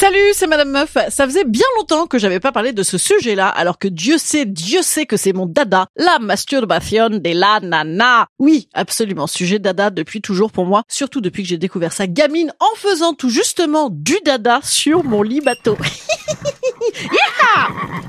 Salut, c'est Madame Meuf. Ça faisait bien longtemps que j'avais pas parlé de ce sujet-là, alors que Dieu sait, Dieu sait que c'est mon dada, la masturbation de la nana. Oui, absolument, sujet dada depuis toujours pour moi, surtout depuis que j'ai découvert sa gamine en faisant tout justement du dada sur mon lit bateau.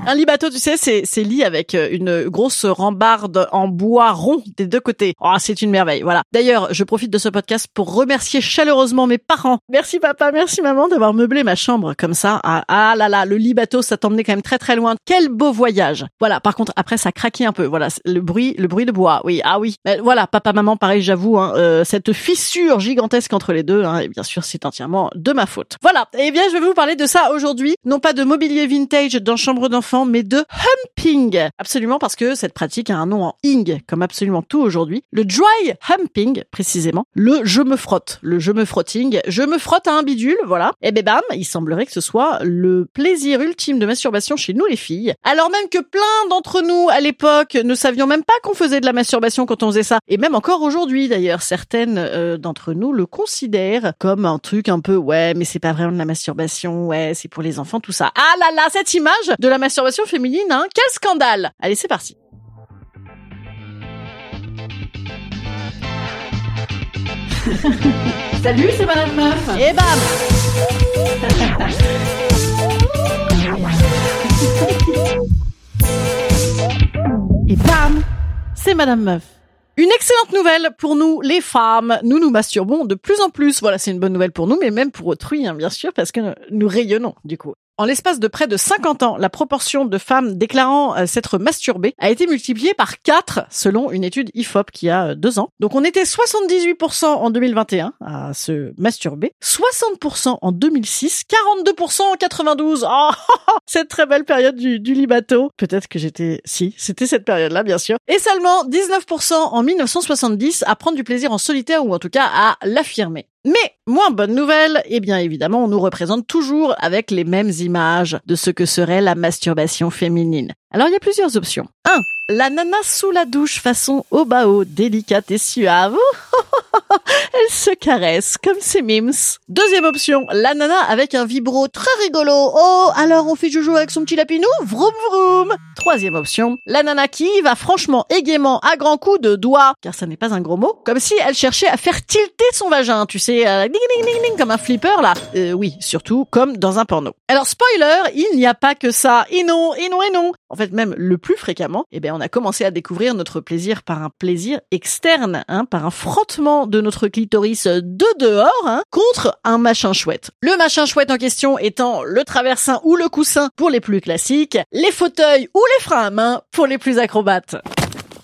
Un lit bateau, tu sais, c'est c'est lit avec euh, une grosse rambarde en bois rond des deux côtés. Oh, c'est une merveille. Voilà. D'ailleurs, je profite de ce podcast pour remercier chaleureusement mes parents. Merci papa, merci maman d'avoir meublé ma chambre comme ça. Ah, ah là là, le lit bateau, ça t'emmenait quand même très très loin. Quel beau voyage. Voilà. Par contre, après, ça craquait un peu. Voilà, le bruit, le bruit de bois. Oui, ah oui. Mais voilà, papa, maman, pareil, j'avoue, hein, euh, cette fissure gigantesque entre les deux. Hein, et bien sûr, c'est entièrement de ma faute. Voilà. Eh bien, je vais vous parler de ça aujourd'hui. Non pas de mobilier vintage dans chambre d'enfant, mais de humping. Absolument parce que cette pratique a un nom en ing, comme absolument tout aujourd'hui. Le dry humping, précisément. Le je me frotte. Le je me frotting. Je me frotte à un bidule, voilà. Et ben bam, il semblerait que ce soit le plaisir ultime de masturbation chez nous les filles. Alors même que plein d'entre nous, à l'époque, ne savions même pas qu'on faisait de la masturbation quand on faisait ça. Et même encore aujourd'hui, d'ailleurs, certaines euh, d'entre nous le considèrent comme un truc un peu, ouais, mais c'est pas vraiment de la masturbation, ouais, c'est pour les enfants, tout ça. Ah là là, cette image de la masturbation féminine, hein, quel scandale Allez, c'est parti. Salut, c'est Madame Meuf. Et bam Et bam C'est Madame Meuf. Une excellente nouvelle pour nous, les femmes. Nous nous masturbons de plus en plus. Voilà, c'est une bonne nouvelle pour nous, mais même pour autrui, hein, bien sûr, parce que nous rayonnons, du coup. En l'espace de près de 50 ans, la proportion de femmes déclarant euh, s'être masturbées a été multipliée par 4 selon une étude IFOP qui a euh, deux ans. Donc on était 78% en 2021 à se masturber, 60% en 2006, 42% en 92. Oh, cette très belle période du libato. Peut-être que j'étais... Si, c'était cette période-là, bien sûr. Et seulement 19% en 1970 à prendre du plaisir en solitaire ou en tout cas à l'affirmer. Mais, moins bonne nouvelle, eh bien évidemment, on nous représente toujours avec les mêmes images de ce que serait la masturbation féminine. Alors il y a plusieurs options. 1. La nana sous la douche façon obao, délicate et suave. Elle se caresse comme ses mims. Deuxième option, la nana avec un vibro très rigolo. Oh, alors on fait joujou avec son petit lapinou? Vroom vroom Troisième option, la nana qui va franchement et gaiement à grands coups de doigts, car ça n'est pas un gros mot, comme si elle cherchait à faire tilter son vagin, tu sais, euh, ding, ding, ding, ding, comme un flipper là. Euh, oui, surtout comme dans un porno. Alors spoiler, il n'y a pas que ça. Et non, et non, et non. En fait, même le plus fréquemment, eh bien, on a commencé à découvrir notre plaisir par un plaisir externe, hein, par un frottement de notre clitoris de dehors, hein, contre un machin chouette. Le machin chouette en question étant le traversin ou le coussin pour les plus classiques, les fauteuils ou les freins à main pour les plus acrobates.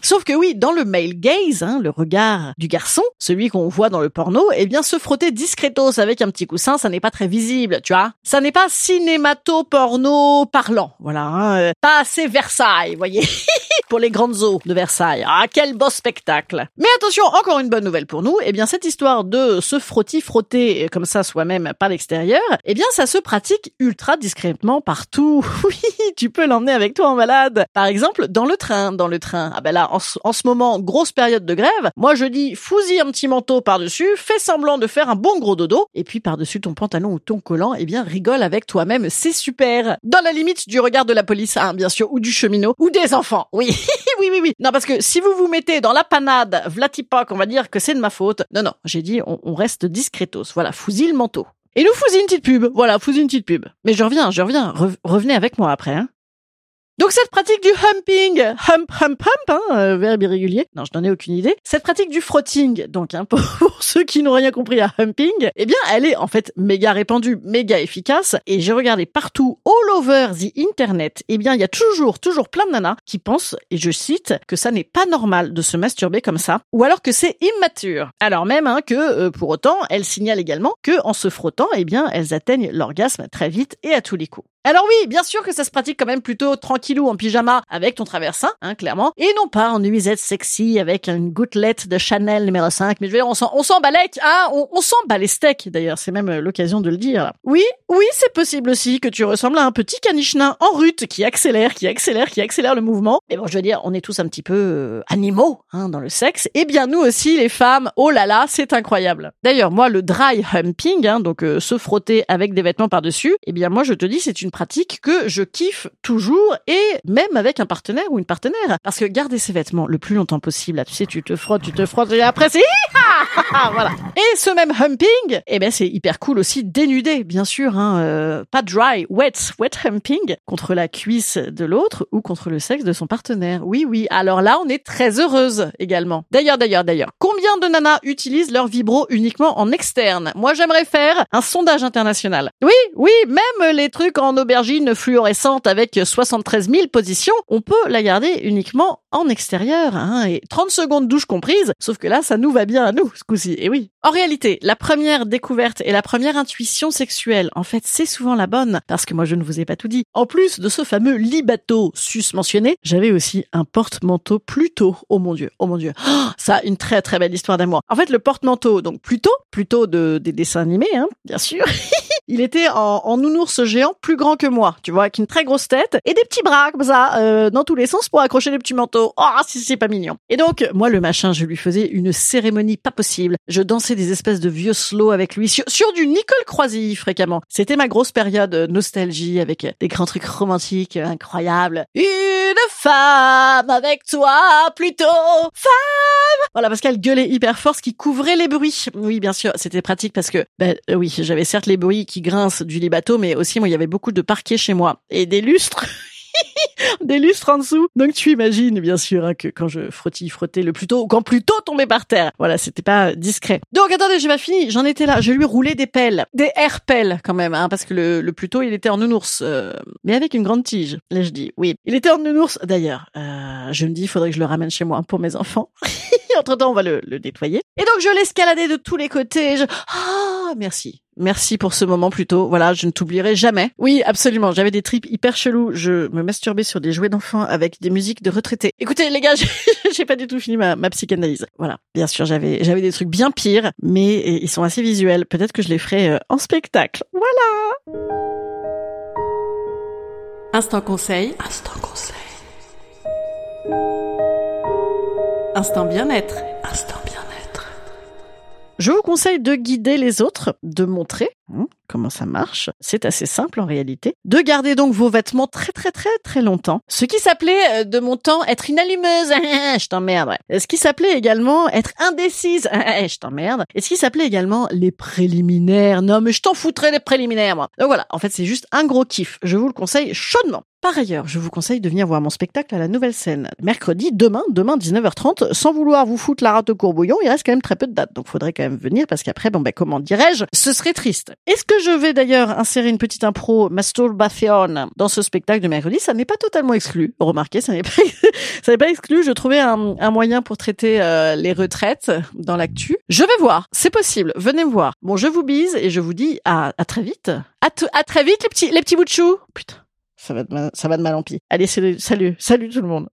Sauf que oui, dans le male gaze, hein, le regard du garçon, celui qu'on voit dans le porno, eh bien se frotter discretos avec un petit coussin, ça n'est pas très visible, tu vois. Ça n'est pas cinémato-porno parlant, voilà. Hein, euh, pas assez Versailles, voyez. pour les grandes eaux de Versailles. Ah, quel beau spectacle. Mais attention, encore une bonne nouvelle pour nous. Eh bien, cette histoire de se frotter, frotter comme ça soi-même par l'extérieur, eh bien, ça se pratique ultra discrètement partout. Oui, tu peux l'emmener avec toi en balade. Par exemple, dans le train, dans le train. Ah ben là, en, ce- en ce moment, grosse période de grève. Moi, je dis, fous-y un petit manteau par-dessus, fais semblant de faire un bon gros dodo, et puis par-dessus ton pantalon ou ton collant, eh bien, rigole avec toi-même. C'est super. Dans la limite du regard de la police, hein, bien sûr, ou du cheminot, ou des enfants. Oui, oui, oui, oui. Non, parce que si vous vous mettez dans la panade, vlatipak, on va dire que c'est de ma faute. Non, non, j'ai dit, on, reste discretos. Voilà, fous-y le manteau. Et nous fous-y une petite pub. Voilà, fous-y une petite pub. Mais je reviens, je reviens. Re- revenez avec moi après, hein. Donc cette pratique du humping, hump, hump, hump, hein, euh, verbe irrégulier. Non, je n'en ai aucune idée. Cette pratique du frotting, donc hein, pour, ceux qui n'ont rien compris à humping, eh bien, elle est en fait méga répandue, méga efficace. Et j'ai regardé partout, all over the internet, eh bien, il y a toujours, toujours plein de nanas qui pensent, et je cite, que ça n'est pas normal de se masturber comme ça, ou alors que c'est immature. Alors même hein, que, euh, pour autant, elles signalent également que en se frottant, eh bien, elles atteignent l'orgasme très vite et à tous les coups. Alors oui, bien sûr que ça se pratique quand même plutôt tranquillou en pyjama avec ton traversin, hein, clairement, et non pas en nuisette sexy avec une gouttelette de Chanel numéro 5. Mais je veux dire, on s'en, on s'en hein, on, on s'en bat les d'ailleurs, c'est même euh, l'occasion de le dire. Oui, oui, c'est possible aussi que tu ressembles à un petit caniche nain en rut qui accélère, qui accélère, qui accélère le mouvement. Mais bon, je veux dire, on est tous un petit peu euh, animaux hein, dans le sexe. Et bien nous aussi, les femmes, oh là là, c'est incroyable. D'ailleurs, moi, le dry humping, hein, donc euh, se frotter avec des vêtements par-dessus, eh bien moi, je te dis, c'est une pratique que je kiffe toujours et même avec un partenaire ou une partenaire. Parce que garder ses vêtements le plus longtemps possible, là, tu sais, tu te frottes, tu te frottes et après c'est voilà. Et ce même humping, eh ben c'est hyper cool aussi dénudé, bien sûr, hein, euh, pas dry, wet, wet humping contre la cuisse de l'autre ou contre le sexe de son partenaire. Oui, oui. Alors là, on est très heureuse également. D'ailleurs, d'ailleurs, d'ailleurs, combien de nanas utilisent leur vibro uniquement en externe Moi, j'aimerais faire un sondage international. Oui, oui, même les trucs en aubergine fluorescente avec 73 000 positions, on peut la garder uniquement en extérieur, hein, et 30 secondes douche comprise, sauf que là, ça nous va bien à nous, ce coup-ci, et oui. En réalité, la première découverte et la première intuition sexuelle, en fait, c'est souvent la bonne, parce que moi, je ne vous ai pas tout dit. En plus de ce fameux libato sus mentionné, j'avais aussi un porte-manteau Pluto. Oh mon dieu, oh mon dieu. Oh, ça, une très très belle histoire En fait, le porte-manteau, donc Pluto, Pluto de, des dessins animés, hein, bien sûr. Il était en, en nounours géant plus grand que moi, tu vois, avec une très grosse tête et des petits bras comme ça, euh, dans tous les sens pour accrocher des petits manteaux. Oh, si c'est pas mignon. Et donc, moi, le machin, je lui faisais une cérémonie pas possible. Je dansais des espèces de vieux slow avec lui sur, sur du Nicole Croisy fréquemment. C'était ma grosse période nostalgie avec des grands trucs romantiques incroyables. Une femme avec toi, plutôt femme. Voilà, parce qu'elle gueulait hyper fort, ce qui couvrait les bruits. Oui, bien sûr, c'était pratique parce que, ben euh, oui, j'avais certes les bruits qui grincent du lit bateau, mais aussi moi, il y avait beaucoup de parquets chez moi et des lustres. des lustres en dessous. Donc tu imagines bien sûr hein, que quand je frottille, frottais le plus tôt, quand plus tôt tombait par terre. Voilà, c'était pas discret. Donc attendez, j'ai pas fini. J'en étais là. Je lui roulais des pelles, des air pelles quand même, hein, parce que le, le plus tôt il était en nounours, euh, mais avec une grande tige. Là je dis oui. Il était en nounours. D'ailleurs, euh, je me dis, il faudrait que je le ramène chez moi pour mes enfants. Entre temps, on va le, le nettoyer. Et donc je l'escaladais de tous les côtés. Je... Ah, merci. Merci pour ce moment plutôt. Voilà, je ne t'oublierai jamais. Oui, absolument. J'avais des tripes hyper chelous. Je me masturbais sur des jouets d'enfants avec des musiques de retraités. Écoutez, les gars, j'ai pas du tout fini ma, ma psychanalyse. Voilà. Bien sûr, j'avais, j'avais des trucs bien pires, mais ils sont assez visuels. Peut-être que je les ferai euh, en spectacle. Voilà. Instant conseil. Instant conseil. Instant bien-être. Instant bien-être. Je vous conseille de guider les autres, de montrer hein, comment ça marche. C'est assez simple en réalité. De garder donc vos vêtements très très très très longtemps. Ce qui s'appelait euh, de mon temps être une allumeuse. je t'emmerde. Ce qui s'appelait également être indécise. je t'emmerde. Et ce qui s'appelait également les préliminaires. Non mais je t'en foutrais des préliminaires moi. Donc voilà, en fait c'est juste un gros kiff. Je vous le conseille chaudement. Par ailleurs, je vous conseille de venir voir mon spectacle à la Nouvelle Scène mercredi, demain, demain 19h30. Sans vouloir vous foutre la rate au courbouillon, il reste quand même très peu de dates, donc faudrait quand même venir parce qu'après, bon ben comment dirais-je, ce serait triste. Est-ce que je vais d'ailleurs insérer une petite impro masturbation dans ce spectacle de mercredi? Ça n'est pas totalement exclu. Remarquez, ça n'est pas, ça n'est pas exclu. Je trouvais un, un moyen pour traiter euh, les retraites dans l'actu. Je vais voir, c'est possible. Venez me voir. Bon, je vous bise et je vous dis à, à très vite. À, à très vite les petits, les petits bouts de. Putain ça va de mal, ça va de mal en pis. Allez, salut, salut, salut tout le monde.